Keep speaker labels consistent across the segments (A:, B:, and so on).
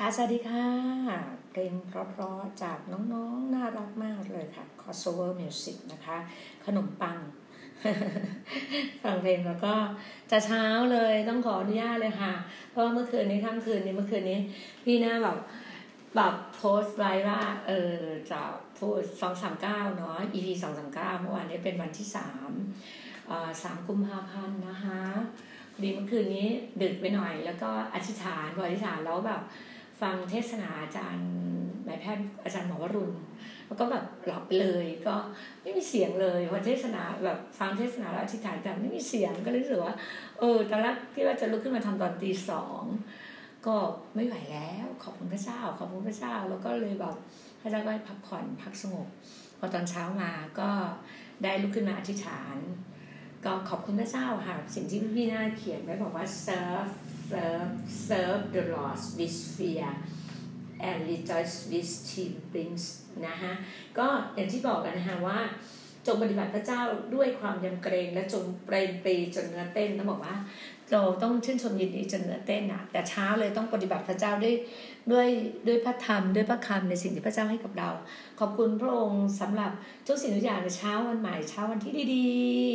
A: ค่ะสวัสดีค่ะ เพลงเพราะๆจากน้องๆ น่ารักมากเลยค่ะ crossover music นะคะ ขนมปัง ฟังเพลงแล้วก็จะเช้าเลยต้องขออนุญาตเลยค่ะ เพราะว่าเมื่อคืนนี้ทั้งคืนนี้เมื่อคืนนี้ พี่หน้าแบบแบบโพสต์ไว้ว่า เออจะพูดสองสามเก้าเนาะ EP สองสามเก้าเมื่อวานนี้เป็นวันที่สามสามกุมภาพันธ์นะคะดีเมื่อคืนนี้ดึกไปหน่อย แล้วก็อธิษฐานพออธิษฐานแล้วแบบ ฟังเทศนาอาจารย์นายแพทย์อาจารย์หมอวรุณแล้วก็แบบหลับเลยก็ไม่มีเสียงเลยพอเทศนาแบบฟังเทศนาแล้วอธิษฐานแต่ไม่มีเสียงก็เลยรู้สึกว่าเออตอนแรกที่ว่าจะลุกขึ้นมาทำตอนตีสองก็ไม่ไหวแล้วขอบคุณพระเจ้า ขอบคุณพระเจ้า แล้วก็เลยแบบพระเจ้าก็ให้พักผ่อนพักสงบพอตอนเช้ามาก็ได้ลุกขึ้นมาอธิษฐาน ก็ขอบคุณพระเจ้าค่ะสิ่งที่พี่หน้าเขียนไว้บอกว่า serve serve serve the Lord with fear and rejoice with tears นะฮะก็อย่างที่บอกกันนะคะว่า จงปฏิบัติพระเจ้าด้วยความยำเกรงและจงเปรมปรีจนเนื้อเต้นต้องบอกว่า เราต้องชื่นชมยินดีจนเนื้อเต้นอะแต่เช้าเลยต้องปฏิบัติพระเจ้าด้วยด้วยด้วยพระธรรมด้วยพระคำในสิ่งที่พระเจ้าให้กับเรา ขอบคุณพระองค์สำหรับทุกสิ่งทุกอย่างในเช้าวันใหม่เช้าวันที่ดี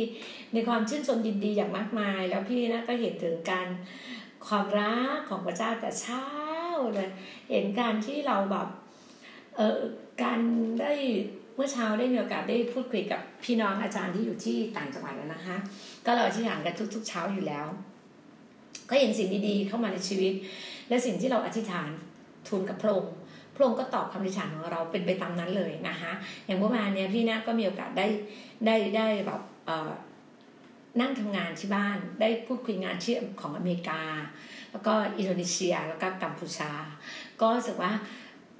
A: ๆ ในความชื่นชมยินดีอย่างมากมาย แล้วพี่นะก็เห็นถึงการ ความรักของพระเจ้าแต่เช้าเลยเห็นการที่เราแบบเออการได้เมื่อเช้าได้มีโอกาสได้พูดคุยกับพี่น้องอาจารย์ที่อยู่ที่ต่างจังหวัดแล้วนะคะ ก็เราที่ห่างกันทุก ๆ เช้าอยู่แล้ว ก็เห็นสิ่งดีๆเข้ามาในชีวิต และสิ่งที่เราอธิษฐานทูลกับพระองค์พระองค์ก็ตอบคำอธิษฐานของเราเป็นไปตามนั้นเลยนะคะ อย่างเมื่อวานเนี้ยพี่นะก็มีโอกาสได้ได้ได้แบบ นั่งทำงานที่บ้านได้พูดคุยงานที่ของอเมริกา แล้วก็อินโดนีเซียแล้วก็กัมพูชา ก็รู้สึกว่า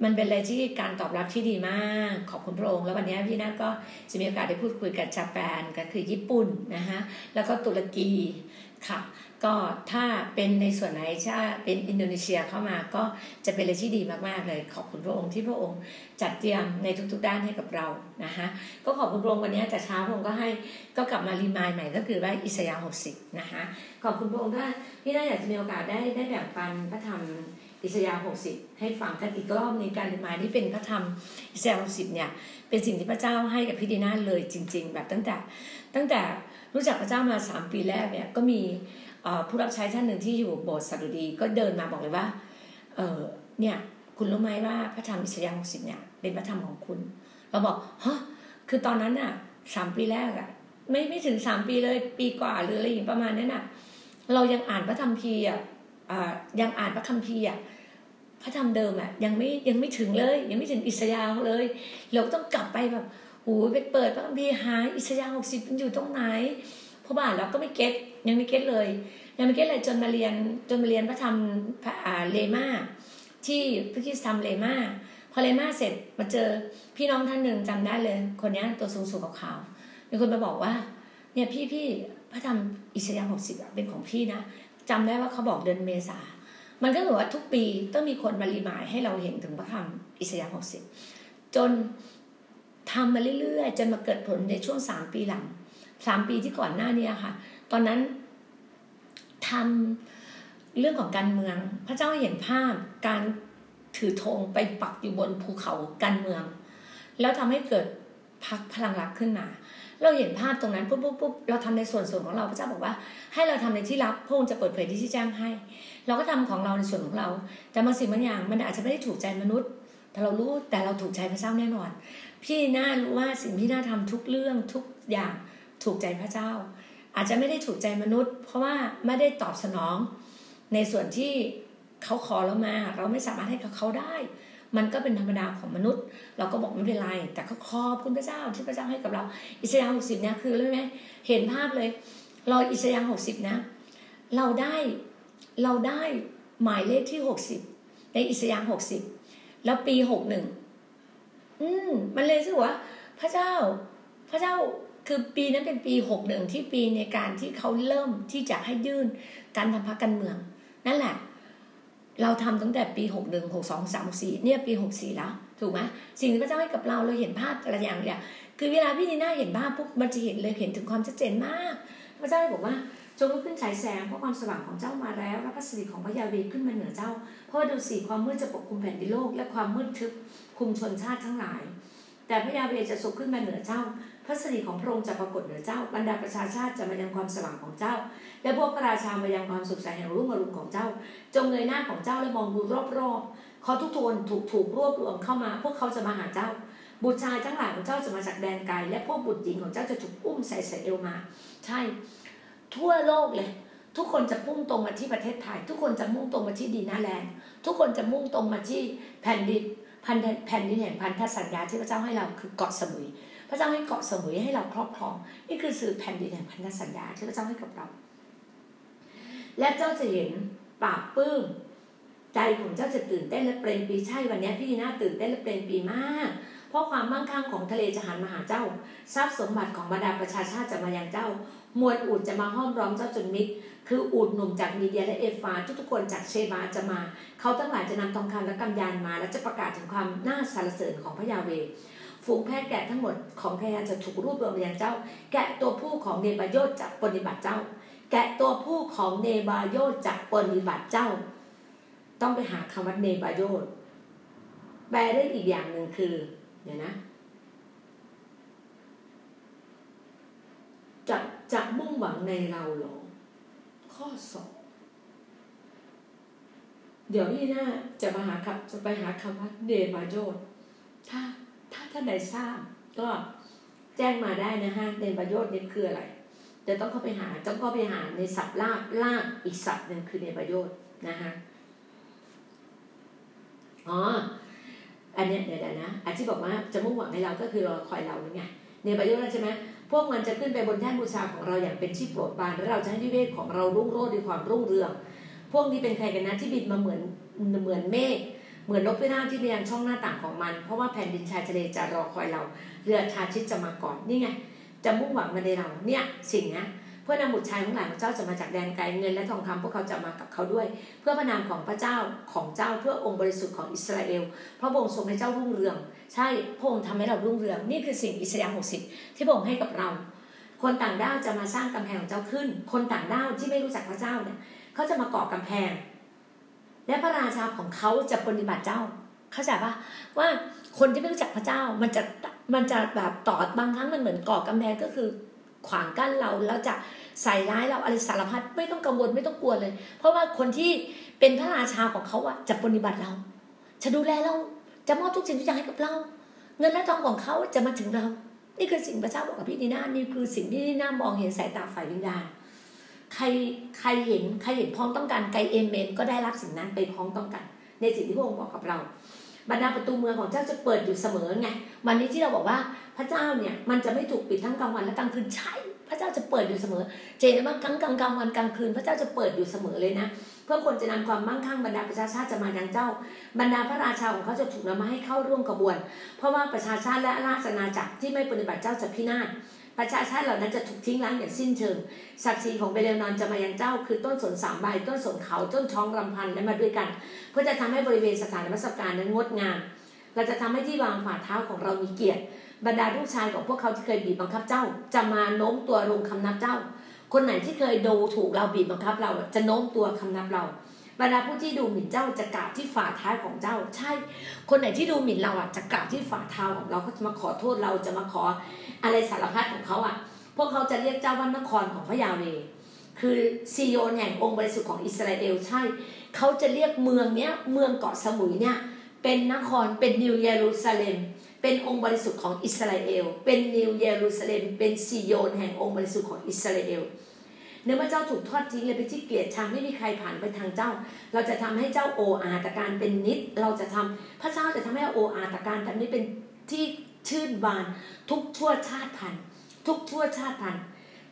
A: มันเป็นอะไรที่การตอบรับที่ดีมากขอบคุณพระองค์แล้ววันนี้พี่นาก็จะมีโอกาสได้พูดคุยกับญี่ปุ่นก็คือญี่ปุ่นนะคะแล้วก็ตุรกี ค่ะ ก็ถ้าเป็นในส่วนไหนถ้าเป็นอินโดนีเซียเข้ามาก็จะเป็นอะไรที่ดีมากๆเลย ขอบคุณพระองค์ที่พระองค์จัดเตรียมในทุกๆด้านให้กับเรานะคะก็ขอบคุณพระองค์วันนี้แต่เช้าพระองค์ก็ให้ก็กลับมา remind ใหม่ก็คือว่าอิสยาห์หกสิบนะคะขอบคุณพระองค์ถ้าพี่น่าอยากจะมีโอกาสได้ได้แบ่งปันพระธรรมอิสยาห์หกสิบให้ฟังกันอีกรอบในการ remind ที่เป็นพระธรรมอิสยาห์หกสิบเนี่ยเป็นสิ่งที่พระเจ้าให้กับพี่ดีน่าเลยจริง ๆ แบบตั้งแต่ตั้งแต่ รู้จักพระเจ้ามาสามปีแรกเนี่ยก็มีผู้รับใช้ท่านหนึ่งที่อยู่โบสถ์สัดุดีก็เดินมาบอกเลยว่าเออเนี่ยคุณรู้ไหมว่าพระธรรมอิสยาห์หกสิบเนี่ยเป็นพระธรรมของคุณ เราบอกฮะคือตอนนั้นอะสามปีแรกอะไม่ไม่ถึงสามปีเลยปีกว่าหรืออะไรอย่างประมาณนั้นอะเรายังอ่านพระธรรมพีอะยังอ่านพระคัมภีร์อะพระธรรมเดิมอะยังไม่ยังไม่ถึงเลย ยังไม่ถึงอิสยาห์เลย เราต้องกลับไปแบบ โอ้ไปเปิดพระคัมภีร์หาอิสยาห์หกสิบมันอยู่ตรงไหนพราะว่าเราก็ไม่เก็ตยังไม่เก็ตเลยยังไม่เก็ตเลยจนมาเรียนจนมาเรียนพระธรรมพระเลมาที่พระคิดธรรมเลมาพอเลมาเสร็จมาเจอพี่น้องท่านหนึ่งจำได้เลย คนนี้ตัวสูงสูงขาวๆมีคนมาบอกว่า เนี่ยพี่พี่พระธรรมอิสยาห์หกสิบเป็นของพี่นะจำได้ว่าเขาบอกเดือนเมษา มันก็เหมือนว่าทุกปีต้องมีคนมารีมายให้เราเห็นถึงพระธรรมอิสยาห์หกสิบจน ทำมาเรื่อยๆจนมาเกิดผลในช่วงสามปีหลังสามปีที่ก่อนหน้านี้ค่ะ ตอนนั้นทำเรื่องของการเมือง พระเจ้าเห็นภาพการถือธงไปปักอยู่บนภูเขาการเมือง แล้วทำให้เกิดพักพลังรักขึ้นมา เราเห็นภาพตรงนั้นปุ๊บปุ๊บปุ๊บเราทำในส่วนส่วนของเราพระเจ้าบอกว่า ให้เราทำในที่ลับพระองค์จะเปิดเผยที่ที่แจ้งให้ เราก็ทำของเราในส่วนของเรา แต่บางสิ่งบางอย่างมันอาจจะไม่ได้ถูกใจมนุษย์ แต่เรารู้แต่เราถูกใจพระเจ้าแน่นอน พี่น่ารู้ว่าสิ่งที่น่าทำทุกเรื่องทุกอย่างถูกใจพระเจ้า อาจจะไม่ได้ถูกใจมนุษย์ เพราะว่าไม่ได้ตอบสนอง ในส่วนที่เขาขอเรามา เราไม่สามารถให้กับเขาได้ มันก็เป็นธรรมดาของมนุษย์ เราก็บอกไม่เป็นไร แต่เขาขอบคุณพระเจ้าที่พระเจ้าให้กับเรา อิสยาห์หกสิบเนี่ยคือรู้ไหมเห็นภาพเลย เราอิสยาห์หกสิบนะ เราได้เราได้หมายเลขที่หกสิบในอิสยาห์หกสิบแล้วปีหกหนึ่ง อืม มันเลยสึกว่า พระเจ้า พระเจ้าคือปีนั้นเป็นปีหกหนึ่งที่ปีในการที่เขาเริ่มที่จะให้ยื่นการทำพักการเมือง นั่นแหละ เราทำตั้งแต่ปีหกหนึ่งหกสองสามสี่เนี่ยปีหกสี่แล้ว ถูกไหมสิ่งที่พระเจ้าให้กับเราเราเห็นภาพอะไรอย่างเนี่ยคือเวลาพี่นีน่าเห็นภาพปุ๊บมันจะเห็นเลยเห็นถึงความชัดเจนมาก พระเจ้าบอกว่า จงลุกขึ้นฉายแสงเพราะความสว่างของเจ้ามาแล้วและพระสิริของพระยาเวขึ้นมาเหนือเจ้า เพราะดูสีความมืดจะปกคลุมแผ่นดินโลก และความมืดทึบคุมชนชาติทั้งหลาย แต่พระยาเวจะทรงขึ้นมาเหนือเจ้า พระสิริของพระองค์จะปรากฏเหนือเจ้าบรรดาประชาชาติจะมายังความสว่างของเจ้า และพวกพระราชามายังความสุขใสแห่งรุ่งอรุณของเจ้า จงเงยหน้าของเจ้าและมองดูรอบๆเขาทุกทวนถูกถูกรวบรวมเข้ามา พวกเขาจะมาหาเจ้าบุตรชายทั้งหลายของเจ้าจะมาจากแดนไกลและพวกบุตรหญิงของเจ้าจะถูกอุ้มใส่ใส่เอวมา ใช่ ทั่วโลกเลย ทุกคนจะพุ่งตรงมาที่ประเทศไทย ทุกคนจะมุ่งตรงมาที่ดีนาแลนด์ทุกคนจะมุ่งตรงมาที่แผ่นดินพันแผ่นดินแห่งพันธสัญญาที่พระเจ้าให้เราคือเกาะสมุย พระเจ้าให้เกาะสมุยให้เราครอบครอง นี่คือสื่อแผ่นดินแห่งพันธสัญญาที่พระเจ้าให้กับเรา และเจ้าจะเห็นปาบปื้มใจของเจ้าจะตื่นเต้นและเปล่งปีใช่วันนี้พี่ดีน่าตื่นเต้นและเปล่งปีมาก ราะความมั่งคั่งของทะเลจะหันมาหาเจ้า ทรัพย์สมบัติของบรรดาประชาชาติจะมายังเจ้า มวลอูดจะมาห้อมล้อมเจ้าจนมิตร คืออูดหนุ่มจากมีเดียและเอฟาทุกๆคนจากเชบาจะมา เขาทั้งหลายจะนำทองคำและกำยานมา และจะประกาศถึงความน่าสรรเสริญของพระยาเว ฝูงแพะแกะทั้งหมดของแพะจะถูกรวบรวมมายังเจ้า แกะตัวผู้ของเนบาโยตจะปฏิบัติเจ้า แกะตัวผู้ของเนบาโยตจะปฏิบัติเจ้า ต้องไปหาคำว่าเนบาโยตแปลได้อีกอย่างหนึ่งคือ เดี๋ยวนะ จะจะมุ่งหวังในเราหรอ ข้อสองเดี๋ยวพี่หน้าจะมาหาคำจะไปหาคำว่าเนบาโยตถ้าถ้าท่านใดทราบ ก็แจ้งมาได้นะฮะเนบาโยตนี่คืออะไรเดี๋ยวต้องเข้าไปหาต้องเข้าไปหาในศัพท์ลากลากอีกศัพท์หนึ่งคือเนบาโยตนะฮะอ๋อ อันเนี้ยเดี๋ยวนะอันที่บอกว่าจะมุ่งหวังให้เราก็คือรอคอยเราหรือไงเนบาโยตใช่ไหมพวกมันจะขึ้นไปบนแท่นบูชาของเราอย่างเป็นที่โปรดปานและเราจะให้นิเวศของเรารุ่งโรจน์ด้วยความรุ่งเรือง พวกนี้เป็นใครกันนะที่บินมาเหมือนเหมือนเมฆเหมือนนกพิราบที่ไปยังช่องหน้าต่างของมัน เพราะว่าแผ่นดินชายทะเลจะรอคอยเรา เรือชาชิดจะมาก่อนนี่ไงจะมุ่งหวังมาในเราเนี่ยสิ่งนี้ เพื่อนำบุตรชายของหลานของเจ้าจะมาจากแดนไกลเงินและทองคำพวกเขาจะมากับเขาด้วย เพื่อพระนามของพระเจ้าของเจ้าเพื่อองค์บริสุทธิ์ของอิสราเอลพระองค์ทรงให้เจ้ารุ่งเรือง ใช่พระองค์ทำให้เรารุ่งเรือง นี่คือสิ่งอิสยาห์หกสิบที่พระองค์ให้กับเรา คนต่างด้าวจะมาสร้างกำแพงของเจ้าขึ้น คนต่างด้าวที่ไม่รู้จักพระเจ้าเนี่ยเขาจะมาก่อกำแพง และพระราชาของเขาจะปฏิบัติเจ้า เข้าใจปะว่าคนที่ไม่รู้จักพระเจ้ามันจะมันจะแบบต่อบางครั้งมันเหมือนก่อกำแพงก็คือ ขวางกั้นเราแล้วจะใส่ร้ายเราอะไรสารพัดไม่ต้องกังวลไม่ต้องกลัวเลย เพราะว่าคนที่เป็นพระราชาของเขาอะจะปฏิบัติเรา จะดูแลเราจะมอบทุกสิ่งทุกอย่างให้กับเรา เงินและทองของเขาจะมาถึงเรา นี่คือสิ่งพระเจ้าบอกกับพี่ดีน่านี่คือสิ่งที่ดีน่ามองเห็นสายตาฝ่ายวิญญาณใครใครเห็นใครเห็นพ้องต้องการไกเอเมน ก็ได้รับสิ่งนั้นไปพ้องต้องกัน ในสิ่งที่พระองค์บอกกับเรา บรรดาประตูเมืองของเจ้าจะเปิดอยู่เสมอไงวันนี้ที่เราบอกว่าพระเจ้าเนี่ยมันจะไม่ถูกปิดทั้งกลางวันและกลางคืนใช่พระเจ้าจะเปิดอยู่เสมอ เจนว่าทั้งกลางกลางวันกลางคืน พระเจ้าจะเปิดอยู่เสมอเลยนะเพื่อคนจะนำความมั่งคั่งบรรดาประชาชาติจะมายังเจ้า บรรดาพระราชาของเขาจะถูกนำมาให้เข้าร่วมกระบวน เพราะว่าประชาชาติและราชอาณาจักรที่ไม่ปฏิบัติเจ้าจะพินาศ ประชาชาติเหล่านั้นจะถูกทิ้งล้างอย่างสิ้นเชิงศักดิ์ศรีของเบเลนอนจะมายังเจ้า คือต้นสนสามใบต้นสนเขาต้นช้องรำพันและมาด้วยกัน เพื่อจะทำให้บริเวณสถานนมัสการนั้นงดงามเราจะทำให้ที่วางฝ่าเท้าของเรามีเกียรติ บรรดาลูกชายของพวกเขาที่เคยบีบบังคับเจ้า จะมาโน้มตัวลงคำนับเจ้า คนไหนที่เคยดูถูกเราบีบบังคับเราจะโน้มตัวคำนับเราบรรดาผู้ที่ดูหมิ่นเจ้าจะกราบที่ฝ่าเท้าของเจ้า ใช่ คนไหนที่ดูหมิ่นเราอะจะกราบที่ฝ่าเท้าของเราเขาจะมาขอโทษเราจะมาขอ อะไรสารพัดของเขาอะ พวกเขาจะเรียกเจ้าว่านครของพระยาเว คือซีโยนแห่งองค์บริสุทธิ์ของอิสราเอลใช่ เขาจะเรียกเมืองเนี้ยเมืองเกาะสมุยเนี่ยเป็นนครเป็นนิวเยรูซาเล็ม เป็นองค์บริสุทธิ์ของอิสราเอล เป็นนิวเยรูซาเล็ม เป็นซีโยนแห่งองค์บริสุทธิ์ของอิสราเอลเนื่องว่าเจ้าถูกทอดทิ้งเลยไปที่เกลียดชังไม่มีใครผ่านไปทางเจ้า เราจะทำให้เจ้าโออาตการเป็นนิด เราจะทำพระเจ้าจะทำให้โออาตการทำนี้เป็นที่ ชื่นบาน ทุกชั่วชาติพันธุ์ทุกชั่วชาติพันธุ์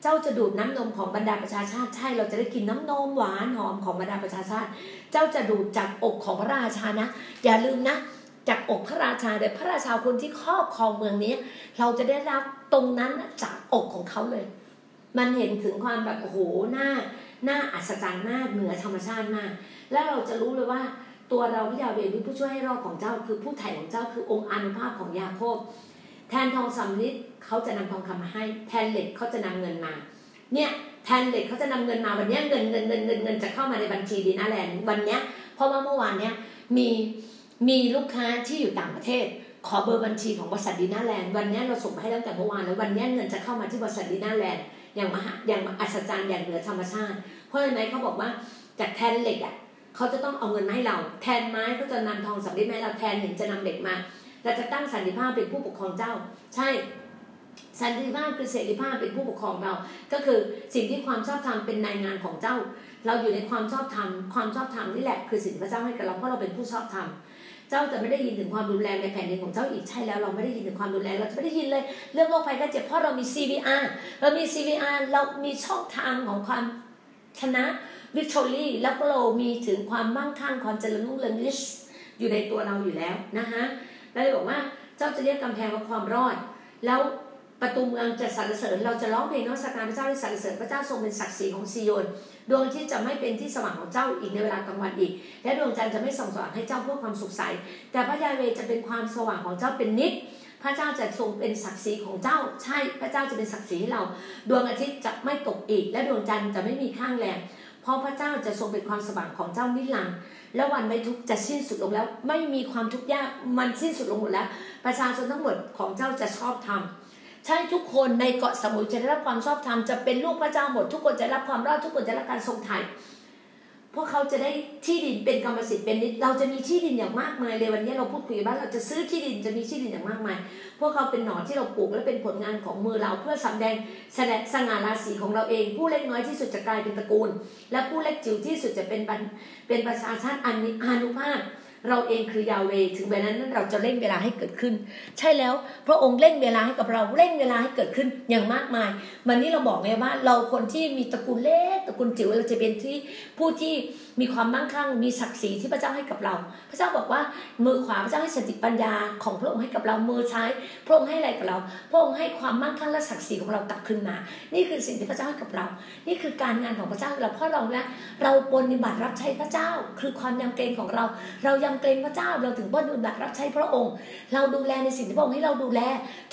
A: เจ้าจะดูดน้ำนมของบรรดาประชาชาติใช่เราจะได้กินน้ำนมหวานหอมของบรรดาประชาชาติ เจ้าจะดูดจากอกของพระราชานะ อย่าลืมนะ จากอกพระราชาเลยพระราชาคนที่ครอบครองเมืองนี้ เราจะได้รับตรงนั้นจากอกของเขาเลย มันเห็นถึงความแบบโอ้โหหน้าหน้าอัศจรรย์มากเหนือธรรมชาติมาก แล้วเราจะรู้เลยว่า ตัวเราพระยาเวหรือผู้ช่วยให้รอดของเจ้า คือผู้ไถ่ของเจ้าคือองค์อนุภาพของยาโคบ แทนทองสำริดเขาจะนำทองคำมาให้ แทนเหล็กเขาจะนำเงินมา เนี่ยแทนเด็กเขาจะนำเงินมาวันนี้เงินเงินเงินเงินเงินจะเข้ามาในบัญชีดีนาแลนด์วันนี้เพราะว่าเมื่อวานเนี้ยมีมีลูกค้าที่อยู่ต่างประเทศ ขอเบอร์บัญชีของบริษัทดีนาแลนด์วันนี้เราส่งไปให้ตั้งแต่เมื่อวานแล้ววันนี้เงินจะเข้ามาที่บริษัทดีนาแลนด์อย่างมหาอย่างอัศจรรย์อย่างเหนือธรรมชาติ เพราะฉะนั้นเขาบอกว่าจากแทนเหล็กอะ เขาจะต้องเอาเงินมาให้เรา แทนไม้ก็จะนำทองสำริดมาให้เราแทนหินจะนำเหล็กมาเราจะตั้งสันติภาพเป็นผู้ปกครองเจ้า ใช่สันติภาพคือเสรีภาพเป็นผู้ปกครองเรา ก็คือสิ่งที่ความชอบธรรมเป็นนายงานของเจ้า เราอยู่ในความชอบธรรมความชอบธรรมนี่แหละคือสิ่งที่พระเจ้าให้กับเราเพราะเราเป็นผู้ชอบธรรมเจ้าจะไม่ได้ยินถึงความรุนแรงในแผ่นดินของเจ้าอีกใช่แล้วเราไม่ได้ยินถึงความรุนแรงเราจะไม่ได้ยินเลยเรื่องโรคภัยไข้เจ็บเพราะเรามี CVR เรามี CVR เรามีช่องทางของความชนะ วิกตอรี่แล้วก็เรามีถึงความมั่งคั่งความเจริญรุ่งเรืองอยู่ในตัวเราอยู่แล้วนะคะแล้วบอกว่าเจ้าจะเรียกกำแพงว่าความรอด แล้วประตูเมืองจะสรรเสริญเราจะร้องเพลงนมัสการพระเจ้าที่สรรเสริญพระเจ้าทรงเป็นศักดิ์ศรีของซีโยนดวงที่จะไม่เป็นที่สว่างของเจ้าอีกในเวลากลางวันอีก และดวงจันทร์จะไม่ส่องสว่างให้เจ้าเพื่อความสุขใส แต่พระยาเวจะเป็นความสว่างของเจ้าเป็นนิดพระเจ้าจะทรงเป็นศักดิ์ศรีของเจ้า ใช่ พระเจ้าจะเป็นศักดิ์ศรีให้เรา ดวงอาทิตย์จะไม่ตกอีก และดวงจันทร์จะไม่มีข้างแรม เพราะพระเจ้าจะทรงเป็นความสว่างของเจ้านิรันดร์แล้ววันไม่ทุกจะสิ้นสุดลงแล้ว ไม่มีความทุกข์ยากมันสิ้นสุดลงหมดแล้ว ประชาชนทั้งหมดของเจ้าจะชอบทำใช่ทุกคนในเกาะสมุยจะได้รับความชอบธรรมจะเป็นลูกพระเจ้าหมด ทุกคนจะรับความรอดทุกคนจะรับการทรงไถ่ พวกเขาจะได้ที่ดินเป็นกรรมสิทธิ์เป็นนิดเราจะมีที่ดินอย่างมากมายเลยวันนี้เราพูดคุยว่าเราจะซื้อที่ดินจะมีที่ดินอย่างมากมาย พวกเขาเป็นหนอนที่เราปลูกและเป็นผลงานของมือเราเพื่อสำแดงแสดงสง่าราศีของเราเอง ผู้เล็กน้อยที่สุดจะกลายเป็นตระกูล และผู้เล็กจิ๋วที่สุดจะเป็นเป็นประชาชาติอันอานุภาพ เราเองคือยาเวถึงเวลานั้นเราจะเร่งเวลาให้เกิดขึ้น ใช่แล้วพระองค์เร่งเวลาให้กับเราเร่งเวลาให้เกิดขึ้นอย่างมากมาย วันนี้เราบอกไงว่าเราคนที่มีตระกูลเล็กตระกูลจิ๋วเราจะเป็นที่ผู้ที่มีความมั่งคั่ง มีศักดิ์ศรีที่พระเจ้าให้กับเรา พระเจ้าบอกว่ามือขวาพระเจ้าให้สติปัญญาของพระองค์ให้กับเรามือซ้าย พระองค์ให้อะไรกับเรา พระองค์ให้ความมั่งคั่งและศักดิ์ศรีของเรากลับคืนมา นี่คือสิ่งที่พระเจ้าให้กับเรา นี่คือการงานของพระเจ้าเราเพราะเราและเราปฏิบัติรับใช้พระเจ้า คือความยำเกรงของเราเรายำเกรงพระเจ้า เราถึงปฏิบัติรับใช้พระองค์ เราดูแลในสิ่งที่พระองค์ให้เราดูแล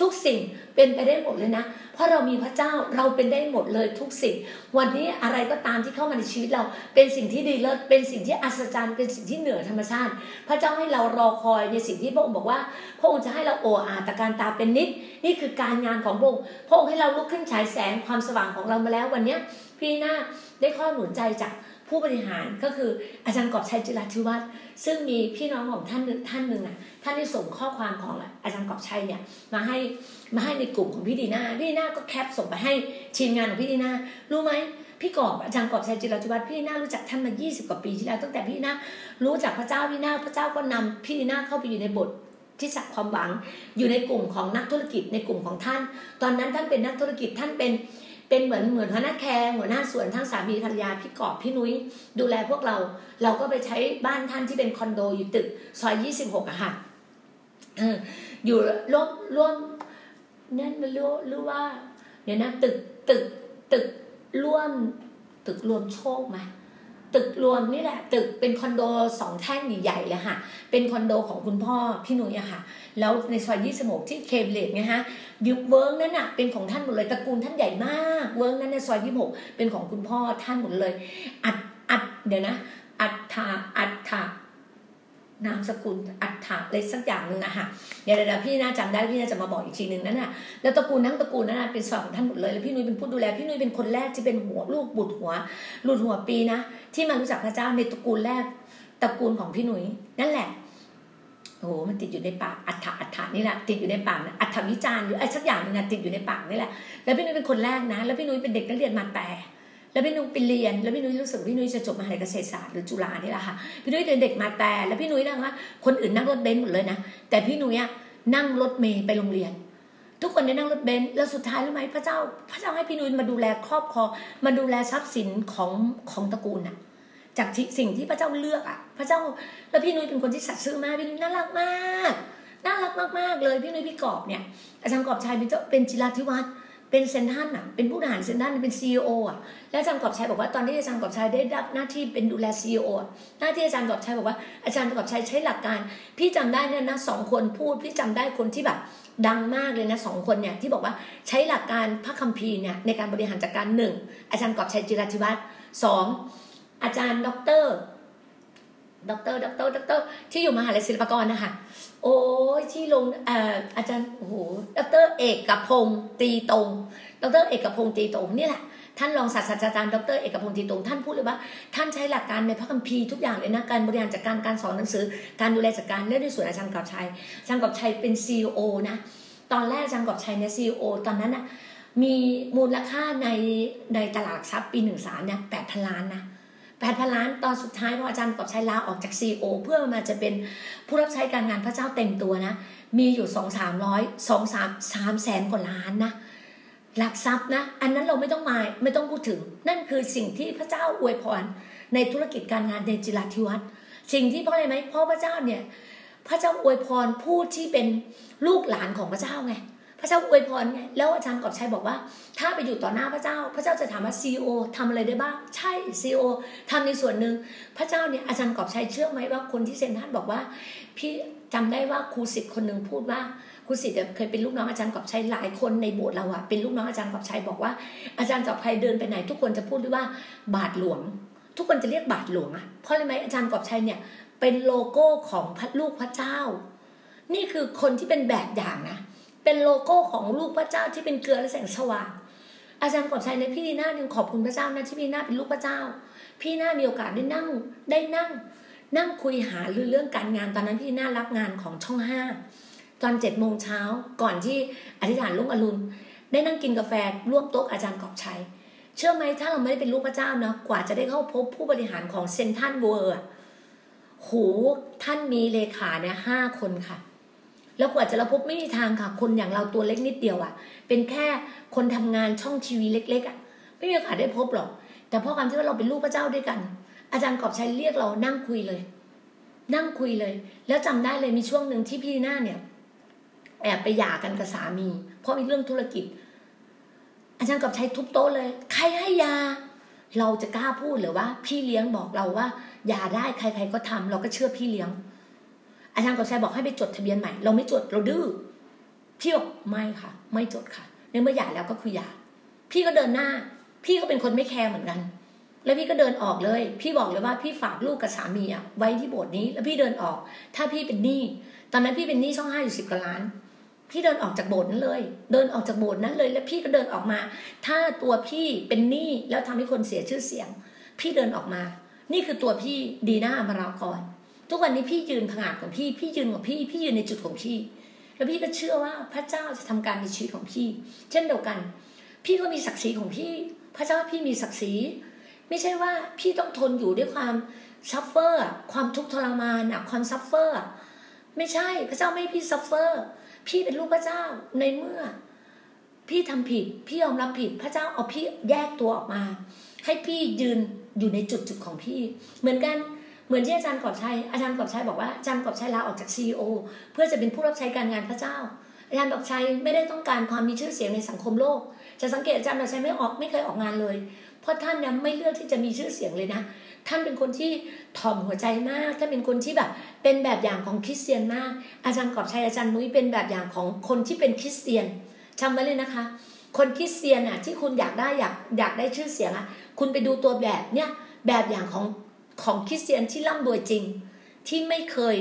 A: ทุกสิ่งเป็นไปได้หมดเลยนะ เพราะเรามีพระเจ้าเราเป็นได้หมดเลยทุกสิ่ง วันนี้อะไรก็ตามที่เข้ามาในชีวิตเราเป็นสิ่งที่ดีเลิศเป็นสิ่งที่อัศจรรย์เป็นสิ่งที่เหนือธรรมชาติ พระเจ้าให้เรารอคอยในสิ่งที่พระองค์บอกว่า พระองค์จะให้เราโออาตการตาเป็นนิด นี่คือการงานของพระองค์พระองค์ให้เราลุกขึ้นฉายแสงความสว่างของเรามาแล้ววันนี้พี่หน้าได้ข้อหนุนใจจาก ผู้บริหารก็คืออาจารย์กอบชัยจิราธิวัฒน์ซึ่งมีพี่น้องของท่านท่านหนึ่งอะท่านได้ส่งข้อความของอาจารย์กอบชัยเนี่ยมาให้มาให้ในกลุ่มของพี่ดีนาพี่ดีนาก็แคปส่งไปให้ทีมงานของพี่ดีนารู้ไหมพี่กอบอาจารย์กอบชัยจิรธิวัฒน์พี่ดีนารู้จักท่านมา 20 กว่าปีที่แล้วตั้งแต่พี่ดีนารู้จักพระเจ้าพี่ดีนาพระเจ้าก็นำพี่ดีนาเข้าไปอยู่ในบทที่สักความหวังอยู่ในกลุ่มของนักธุรกิจในกลุ่มของท่าน ตอนนั้นท่านเป็นนักธุรกิจท่านเป็น เป็นเหมือนเหมือนหัวหน้าแคร์หัวหน้าสวนทั้งสามีภรรยาพี่กอบพี่นุ้ยดูแลพวกเรา เราก็ไปใช้บ้านท่านที่เป็นคอนโดอยู่ตึกซอยยี่สิบหกอะค่ะอยู่ร่วมร่วมนั่นมันรู้รู้ว่า เนี่ยนะตึกตึกตึกร่วม ตึกรวมโชคไหม ตึกรวมนี่แหละ ตึกเป็นคอนโดสองแท่งใหญ่ๆเลยค่ะ เป็นคอนโดของคุณพ่อพี่นุ้ยอะค่ะ แล้วในซอยยี่สิบหกที่เคมเลดไงฮะยุบเวิ้งนั้นอะเป็นของท่านหมดเลยตระกูลท่านใหญ่มากเวิ้งนั้นในซอยยี่สิบหกเป็นของคุณพ่อท่านหมดเลย อัดอัดเดี๋ยวนะ อัดถาอัดถา นามสกุลอัฏฐะอะไรสักอย่างหนึ่งอะค่ะเดี๋ยวเดี๋ยวพี่น่าจำได้พี่น่าจะมาบอกอีกทีหนึ่งนั่นน่ะแล้วตระกูลทั้งตระกูลนั้นเป็นซอยของท่านหมดเลยแล้วพี่นุ้ยเป็นผู้ดูแลพี่นุ้ยเป็นคนแรกที่เป็นหัวลูกบุตรหัวลูกหัวปีนะที่มารู้จักพระเจ้าในตระกูลแรกตระกูลของพี่นุ้ยนั่นแหละโอ้โหมันติดอยู่ในปากอัฏฐะอัฏฐะนี่แหละติดอยู่ในปากนะอัฏฐวิจารณ์หรืออะไรสักอย่างนึงนะติดอยู่ในปากนี่แหละแล้วพี่นุ้ยเป็นคนแรกนะ แล้วพี่นุ้ยเป็นเด็กนักเรียนมาแต่ แล้วพี่นุ้ยไปเรียน แล้วพี่นุ้ยรู้สึกพี่นุ้ยจะจบมหาลัยเกษตรศาสตร์หรือจุฬานี่แหละค่ะพี่นุ้ยเด็กมาแต่แล้วพี่นุ้ยนะคะคนอื่นนั่งรถเบนซ์หมดเลยนะแต่พี่นุ้ยนั่งรถเมย์ไปโรงเรียน ทุกคนได้นั่งรถเบนซ์แล้วสุดท้ายรู้ไหมพระเจ้า พระเจ้าให้พี่นุ้ยมาดูแลครอบครัวมาดูแลทรัพย์สินของของตระกูลน่ะจากสิ่งที่พระเจ้าเลือกอะพระเจ้าแล้วพี่นุ้ยเป็นคนที่สัตย์ซื่อมากพี่นุ้ยน่ารักมากน่ารักมากๆเลยพี่นุ้ยพี่กอบเนี่ยอาจารย์กอบชัยเป็นเจ้าเป็นจิราธิวัฒน์ เป็นเซนทันอะเป็นผู้บริหารเซนทันเป็นซีอโออะแล้วอาจารย์กอบชัยบอกว่าตอนที่อาจารย์กอบชัยได้รับหน้าที่เป็นดูแลซีอโอหน้าที่อาจารย์กอบชัยบอกว่าอาจารย์กอบชัยใช้หลักการ พี่จำได้เนี่ยนะสองคนพูดพี่จำได้คนที่แบบดังมากเลยนะสองคนเนี่ยที่บอกว่าใช้หลักการพระคัมภีร์เนี่ยในการบริหารจัดการหนึ่งอาจารย์กอบชัยจิรธิวัฒน์สองอาจารย์ด็อกเตอร์ ด็อกเตอร์ด็อกเตอร์ด็อกเตอร์ที่อยู่มหาลัยศิลปากรนะคะโอ้ยที่ลงอาจารย์โอ้โหด็อกเตอร์เอกกับพงตีตรงด็อกเตอร์เอกกับพงตีตรงนี่แหละท่านรองศาสตราจารย์ดรเอกพงศ์ตีตรงท่านพูดเลยว่า ท่านใช้หลักการในพระคัมภีร์ทุกอย่างเลยนะ การบริหารจัดการการสอนหนังสือ การดูแลจัดการเรื่องในส่วนอาจารย์กอบชัยอาจารย์กอบชัยเป็น CEO นะ ตอนแรกอาจารย์กอบชัยเนี่ยซีอตอนนั้นน่ะมีมูลค่าในในตลาดทรัพย์ปีหนึ่งสามเนี่ยแปดพันล้านนะ แปดพันล้านตอนสุดท้ายพออาจารย์กอบชัยลาออกจากซีอเพื่อมาจะเป็นผู้รับใช้การงานพระเจ้าเต็มตัวนะ มีอยู่สองสามร้อยสองสามสามแสนกว่าล้านนะหลักทรัพย์นะ อันนั้นเราไม่ต้องมาไม่ต้องพูดถึง นั่นคือสิ่งที่พระเจ้าอวยพรในธุรกิจการงานในจิราธิวัฒน์สิ่งที่เพราะอะไรไหมเพราะพระเจ้าเนี่ยพระเจ้าอวยพรผู้ที่เป็นลูกหลานของพระเจ้าไง พระเจ้าอวยพรไงแล้วอาจารย์กอบชัยบอกว่า ถ้าไปอยู่ต่อหน้าพระเจ้า พระเจ้าจะถามว่าซีอทำอะไรได้บ้างใช่ซีอทำในส่วนหนึ่งพระเจ้าเนี่ยอาจารย์กอบชัยเชื่อไหมว่าคนที่เซนท่านบอกว่า พี่จำได้ว่าครูสิทธิ์คนหนึ่งพูดว่าครูสิทธิ์เคยเป็นลูกน้องอาจารย์กอบชัยหลายคนในโบสถ์เราอะเป็นลูกน้องอาจารย์กอบชัยบอกว่า อาจารย์กอบชัยเดินไปไหน ทุกคนจะพูดด้วยว่าบาทหลวง ทุกคนจะเรียกบาทหลวงอะเพราะอะไรไหมอาจารย์กอบชัยเนี่ยเป็นโลโก้ของพระลูกพระเจ้า นี่คือคนที่เป็นแบบอย่างนะ เป็นโลโก้ของลูกพระเจ้าที่เป็นเกลือและแสงสว่าง อาจารย์กอบชัยในพี่ดีน่ายังขอบคุณพระเจ้านะที่พี่ดีน่าเป็นลูกพระเจ้า พี่น่ามีโอกาสได้นั่งได้นั่ง นั่งคุยหาเรื่องการงานตอนนั้นพี่น่ารับงานของช่องห้าตอนเจ็ดโมงเช้าก่อนที่อธิษฐานลุงอรุณ ได้นั่งกินกาแฟร่วมโต๊ะอาจารย์กอบชัย เชื่อไหมถ้าเราไม่ได้เป็นลูกพระเจ้านะกว่าจะได้เข้าพบผู้บริหารของเซนทันเวิร์โหท่านมีเลขาเนี่ยห้าคนค่ะ แล้วกว่าจะเราพบไม่มีทางค่ะ คนอย่างเราตัวเล็กนิดเดียวอะ่ะ เป็นแค่คนทำงานช่องทีวีเล็ก ๆอะ่ะ ไม่มีโอกาสได้พบหรอก แต่เพราะความที่ว่าเราเป็นลูกพระเจ้าด้วยกัน อาจารย์กอบชัยเรียกเรานั่งคุยเลย นั่งคุยเลย แล้วจำได้เลยมีช่วงหนึ่งที่พี่หน้าเนี่ย แอบไปหย่ากันกับสามี เพราะมีเรื่องธุรกิจ อาจารย์กอบชัยทุบโต๊ะเลย ใครให้ยา เราจะกล้าพูดหรือว่า พี่เลี้ยงบอกเราว่า ยาได้ใคร ๆก็ทำเราก็เชื่อพี่เลี้ยง อาจารย์กบชัยบอกให้ไปจดทะเบียนใหม่ เราไม่จดเราดื้อพี่บอกไม่ค่ะ ไม่จดค่ะในเมื่อหย่าแล้วก็คือหย่าพี่ก็เดินหน้า พี่ก็เป็นคนไม่แคร์เหมือนกัน แล้วพี่ก็เดินออกเลย พี่บอกเลยว่าพี่ฝากลูกกับสามีอะไว้ที่โบสถ์นี้ แล้วพี่เดินออก ถ้าพี่เป็นหนี้ตอนนั้นพี่เป็นหนี้ช่องห้าอยู่สิบกว่าล้านพี่เดินออกจากโบสถ์นั้นเลย เดินออกจากโบสถ์นั้นเลย แล้วพี่ก็เดินออกมา ถ้าตัวพี่เป็นหนี้แล้วทำให้คนเสียชื่อเสียง พี่เดินออกมา นี่คือตัวพี่ดีหน้ามารากร ทุกวันนี้พี่ยืนผงาดของพี่ พี่ยืนของพี่ พี่ยืนในจุดของพี่ แล้วพี่ก็เชื่อว่าพระเจ้าจะทำการในชีวิตของพี่ เช่นเดียวกัน พี่ก็มีศักดิ์ศรีของพี่ พระเจ้าพี่มีศักดิ์ศรี ไม่ใช่ว่าพี่ต้องทนอยู่ด้วยความ suffer ความทุกข์ทรมานอะความ suffer ไม่ใช่พระเจ้าไม่พี่ suffer พี่เป็นลูกพระเจ้าในเมื่อ พี่ทำผิด พี่ยอมรับผิด พระเจ้าเอาพี่แยกตัวออกมา ให้พี่ยืนอยู่ในจุดจุดของพี่ เหมือนกัน เหมือนที่อาจารย์กอบชัยอาจารย์กอบชัยบอกว่าอาจารย์กอบชัยลาออกจาก CEO เพื่อจะเป็นผู้รับใช้การงานพระเจ้า อาจารย์กอบชัยไม่ได้ต้องการความมีชื่อเสียงในสังคมโลก จะสังเกตอาจารย์กอบชัยไม่ออกไม่เคยออกงานเลย เพราะท่านเนี่ยไม่เลือกที่จะมีชื่อเสียงเลยนะ ท่านเป็นคนที่ถ่อมหัวใจมากท่านเป็นคนที่แบบเป็นแบบอย่างของคริสเตียนมาก อาจารย์กอบชัยอาจารย์นุ้ยเป็นแบบอย่างของคนที่เป็นคริสเตียนจำไว้เลยนะคะ คนคริสเตียนอะที่คุณอยากได้อยากอยากได้ชื่อเสียงอะคุณไปดูตัวแบบเนี่ยแบบอย่างของ ของคริสเตียนที่ร่ำรวยจริง ที่ไม่เคย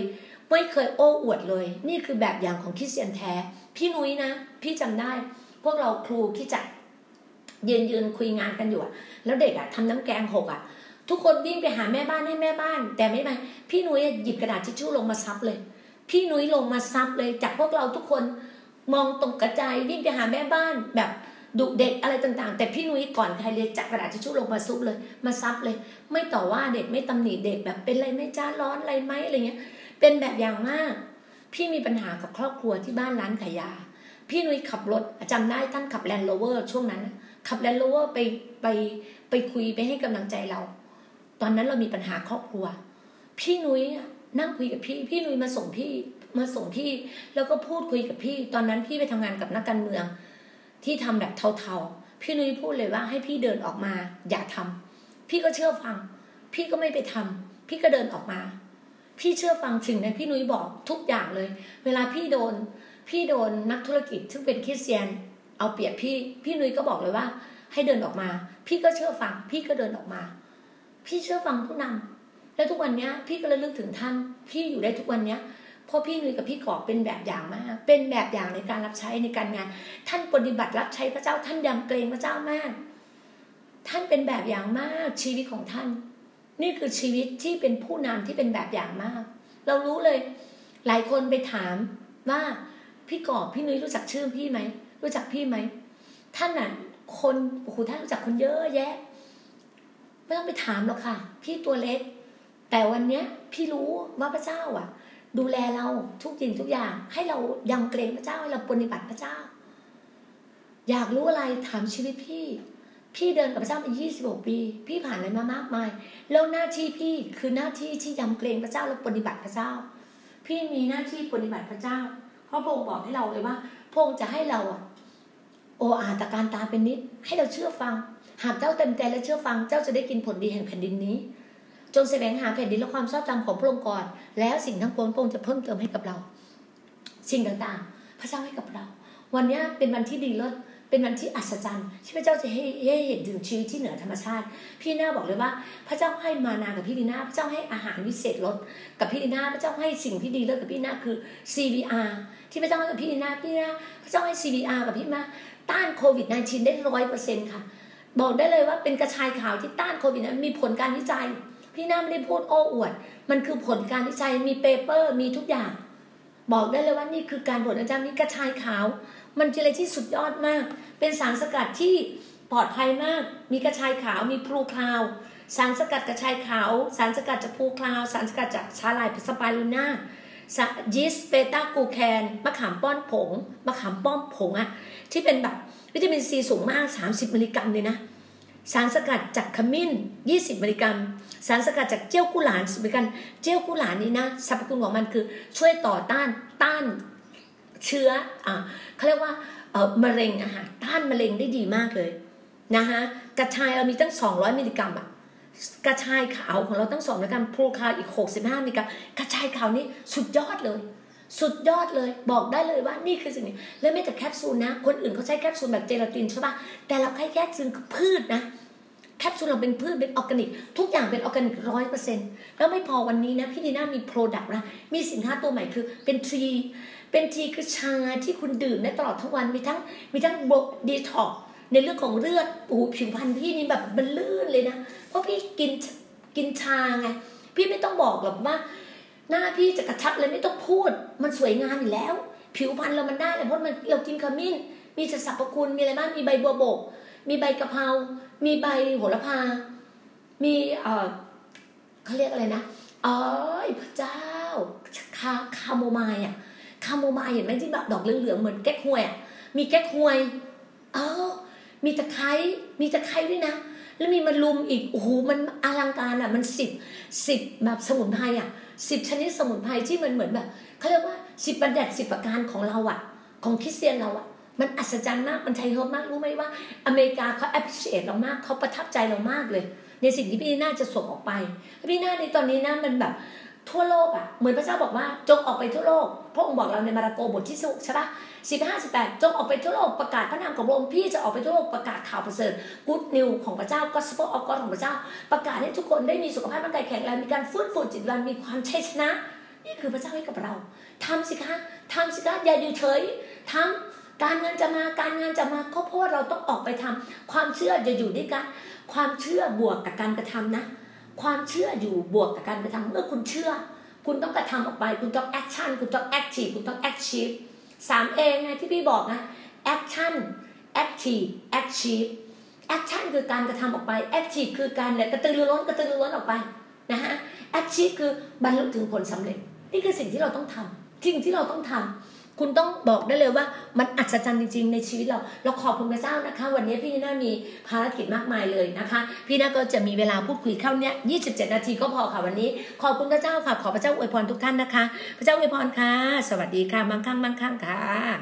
A: ไม่เคยโอ้อวดเลย นี่คือแบบอย่างของคริสเตียนแท้ พี่นุ้ยนะ พี่จำได้ พวกเราครูที่จัดยืนยืนคุยงานกันอยู่อะแล้วเด็กอะทำน้ำแกงหกอะทุกคนวิ่งไปหาแม่บ้านให้แม่บ้าน แต่ไม่ไปพี่นุ้ยหยิบกระดาษทิชชู่ลงมาซับเลย พี่นุ้ยลงมาซับเลย จากพวกเราทุกคนมองตรงกระจายวิ่งไปหาแม่บ้านแบบ ดุเด็กอะไรต่างๆ แต่พี่นุ้ยก่อนใครเลยจับกระดาษทิชชู่ลงมาซุบเลย มาซับเลย ไม่ต่อว่าเด็กไม่ตำหนิเด็กแบบเป็นไรไม่จ้าร้อนอะไรไหมอะไรเงี้ย เป็นแบบอย่างมาก พี่มีปัญหากับครอบครัวที่บ้านร้านขายยา พี่นุ้ยขับรถจำได้ท่านขับ Land Rover ช่วงนั้น ขับ Land Rover ไปไปไปคุยไปให้กำลังใจเรา ตอนนั้นเรามีปัญหาครอบครัว พี่นุ้ยนั่งคุยกับพี่ พี่นุ้ยมาส่งพี่มาส่งพี่ แล้วก็พูดคุยกับพี่ ตอนนั้นพี่ไปทำงานกับนักการเมือง ที่ทำแบบเทาๆ พี่นุ้ยพูดเลยว่าให้พี่เดินออกมา อย่าทำพี่ก็เชื่อฟัง พี่ก็ไม่ไปทำพี่ก็เดินออกมา พี่เชื่อฟังสิ่งนั้นพี่นุ้ยบอกทุกอย่างเลย เวลาพี่โดน พี่โดนนักธุรกิจซึ่งเป็นคริสเตียน เอาเปรียบพี่ พี่นุ้ยก็บอกเลยว่า ให้เดินออกมา พี่ก็เชื่อฟัง พี่ก็เดินออกมา พี่เชื่อฟังผู้นำแล้วทุกวันเนี้ย พี่ก็ระลึกถึงท่าน พี่อยู่ได้ทุกวันเนี้ยเพราะพี่นุ้ยกับพี่กอบเป็นแบบอย่างมาก เป็นแบบอย่างในการรับใช้ในการงาน ท่านปฏิบัติรับใช้พระเจ้า ท่านยำเกรงพระเจ้ามาก ท่านเป็นแบบอย่างมากชีวิตของท่าน นี่คือชีวิตที่เป็นผู้นำที่เป็นแบบอย่างมาก เรารู้เลย หลายคนไปถามว่าพี่กอบพี่นุ้ยรู้จักชื่อพี่ไหมรู้จักพี่ไหมท่านน่ะคนโอ้โหท่านรู้จักคนเยอะแยะ ไม่ต้องไปถามหรอกค่ะ พี่ตัวเล็ก แต่วันเนี้ยพี่รู้ว่าพระเจ้าอะ ดูแลเราทุกสิ่งทุกอย่าง ให้เรายำเกรงพระเจ้าให้เราปฏิบัติพระเจ้า อยากรู้อะไรถามชีวิตพี่ พี่เดินกับพระเจ้ามา 26 ปี พี่ผ่านอะไรมามากมาย แล้วหน้าที่พี่คือหน้าที่ที่ยำเกรงพระเจ้าและปฏิบัติพระเจ้า พี่มีหน้าที่ปฏิบัติพระเจ้า เพราะพระองค์บอกให้เราเลยว่าพระองค์จะให้เราอะโออาตการตาเป็นนิด ให้เราเชื่อฟัง หากเจ้าเต็มใจและเชื่อฟัง เจ้าจะได้กินผลดีแห่งแผ่นดินนี้ จงแสวงหาแผ่นดินและความชอบธรรมของพระองค์ก่อน แล้วสิ่งทั้งปวงพระองค์จะเพิ่มเติมให้กับเรา สิ่งต่างๆ พระเจ้าให้กับเรา วันนี้เป็นวันที่ดีเลิศเป็นวันที่อัศจรรย์ที่พระเจ้าจะให้ให้เห็นถึงชีวิตที่เหนือธรรมชาติ พี่นาบอกเลยว่า พระเจ้าให้มานากับพี่ดีนาพระเจ้าให้อาหารวิเศษลดกับพี่ดีนาพระเจ้าให้สิ่งที่ดีเลิศกับพี่นาคือ CVR ที่พระเจ้าให้กับพี่ดีนาพี่นาพระเจ้าให้ CVR กับพี่มาต้านโควิด -19 ได้ร้อยเปอร์เซ็นต์ค่ะ บอกได้เลยว่าเป็นกระชายขาวที่ต้านโควิดนั้นมีผลการวิจัย พี่น้าไม่ได้พูดโอ้อวด มันคือผลการวิจัยมี paper มีทุกอย่าง บอกได้เลยว่านี่คือการผลอาจารย์นี่กระชายขาว มันเป็นอะไรที่สุดยอดมาก เป็นสารสกัดที่ปลอดภัยมาก มีกระชายขาวมีพลูคาว สารสกัดกระชายขาว สารสกัดจากพลูคาว สารสกัดจากชาลายสปาลูน่ายีสเปต้ากูแคนมะขามป้อนผงมะขามป้อมผงอะที่เป็นแบบวิตามินซีสูงมาก 30 มิลลิกรัมเลยนะ สารสกัดจากขมิ้น 20 มิลลิกรัม สารสกัดจากเจียวกู่หลานเหมือนกันเจียวกู่หลานนี้นะสรรพคุณของมันคือช่วยต่อต้านต้านเชื้ออ่าเขาเรียกว่าเออมะเร็งอะค่ะต้านมะเร็งได้ดีมากเลยนะคะกระชายเรามีตั้ง 200 มิลลิกรัมอะกระชายขาวของเราตั้งสองมิลลิกรัมพลูคาวอีก 65 มิลลิกรัมกระชายขาวนี้สุดยอดเลย สุดยอดเลยบอกได้เลยว่านี่คือสิ่งนี้ แล้วไม่แต่แคปซูลนะ คนอื่นเขาใช้แคปซูลแบบเจลาตินใช่ปะแต่เราใช้แคปซูลพืชนะ แคปซูลเราเป็นพืชเป็นออร์แกนิก ทุกอย่างเป็นออร์แกนิกร้อยเปอร์เซ็นต์แล้วไม่พอวันนี้นะพี่ดีน่ามี product นะมีสินค้าตัวใหม่คือเป็นทรีเป็นทีคือชาที่คุณดื่มได้ตลอดทั้งวันมีทั้งมีทั้งบดีท็อกในเรื่องของเลือดโอ้ผิวพรรณพี่นี่แบบมันลื่นเลยนะ เพราะพี่กินกินชาไง พี่ไม่ต้องบอกหรอกว่า หน้าพี่จะกระชับเลยไม่ต้องพูด มันสวยงามอยู่แล้ว ผิวพรรณเรามันได้เลยเพราะมันเรากินขมิ้น มีสรรพคุณมีอะไรบ้างมีใบบัวบก มีใบกะเพรา มีใบโหระพา มีเออเขาเรียกอะไรนะเอ๋อพระเจ้าคาคาโมไมล์อะคาโมไมล์เห็นไหมที่แบบดอกเหลืองๆเหมือนแก๊กฮวยอะมีแก๊กฮวยเออมีตะไคร้มีตะไคร้ด้วยนะ แล้วมีมะลุมอีกโอ้โหมันอลังการอะ มันสิบสิบแบบสมุนไพรอะสิบชนิดสมุนไพรที่มันเหมือนแบบเขาเรียกว่าสิบบัญญัติสิบประการของเราอะ ของคริสเตียนเราอะ มันอัศจรรย์มากมัน Thai herb มากรู้ไหมว่า อเมริกาเขา appreciate เรามากเขาประทับใจเรามากเลย ในสิ่งที่พี่น่าจะส่งออกไปพี่น่าในตอนนี้นะมันแบบทั่วโลกอะเหมือนพระเจ้าบอกว่าจงออกไปทั่วโลกพระองค์บอกเราในมาระโกบทที่สุใช่ปะสิบห้าสิบแปดจงออกไปทั่วโลกประกาศพระนามของพระองค์พี่จะออกไปทั่วโลกประกาศข่าวประเสริฐgood news ของพระเจ้า gospel of God ของพระเจ้า ประกาศให้ทุกคนได้มีสุขภาพร่างกายแข็งแรงมีการฟื้นฟูจิตวิญญาณมีความชัยชนะ นี่คือพระเจ้าให้กับเราทำสิคะทำสิคะอย่าอยู่เฉยทำ การเงินจะมาการงานจะมาก็เพราะว่าเราต้องออกไปทำความเชื่อจะอยู่ด้วยกัน ความเชื่อบวกกับการกระทำนะ ความเชื่ออยู่บวกกับการกระทำเมื่อคุณเชื่อ คุณต้องกระทำออกไป คุณต้อง action คุณต้อง active คุณต้อง achieveสาม A ไงที่พี่บอกนะ action active achieve action คือการกระทำออกไป active คือการเนี่ยกระตือรือร้นกระตือรือร้นออกไปนะฮะ achieve คือบรรลุถึงผลสำเร็จ นี่คือสิ่งที่เราต้องทำสิ่งที่เราต้องทำ คุณต้องบอกได้เลยว่ามันอัศจรรย์จริง ๆ ในชีวิตเรา เราขอบคุณพระเจ้านะคะ วันนี้พี่น่ามีภารกิจมากมายเลยนะคะ พี่น่าก็จะมีเวลาพูดคุยแค่เนี้ย27 นาทีก็พอค่ะวันนี้ ขอบคุณพระเจ้าค่ะ ขอพระเจ้าอวยพรทุกท่านนะคะ พระเจ้าอวยพรค่ะ สวัสดีค่ะมั่งคั่งมั่งคั่งค่ะ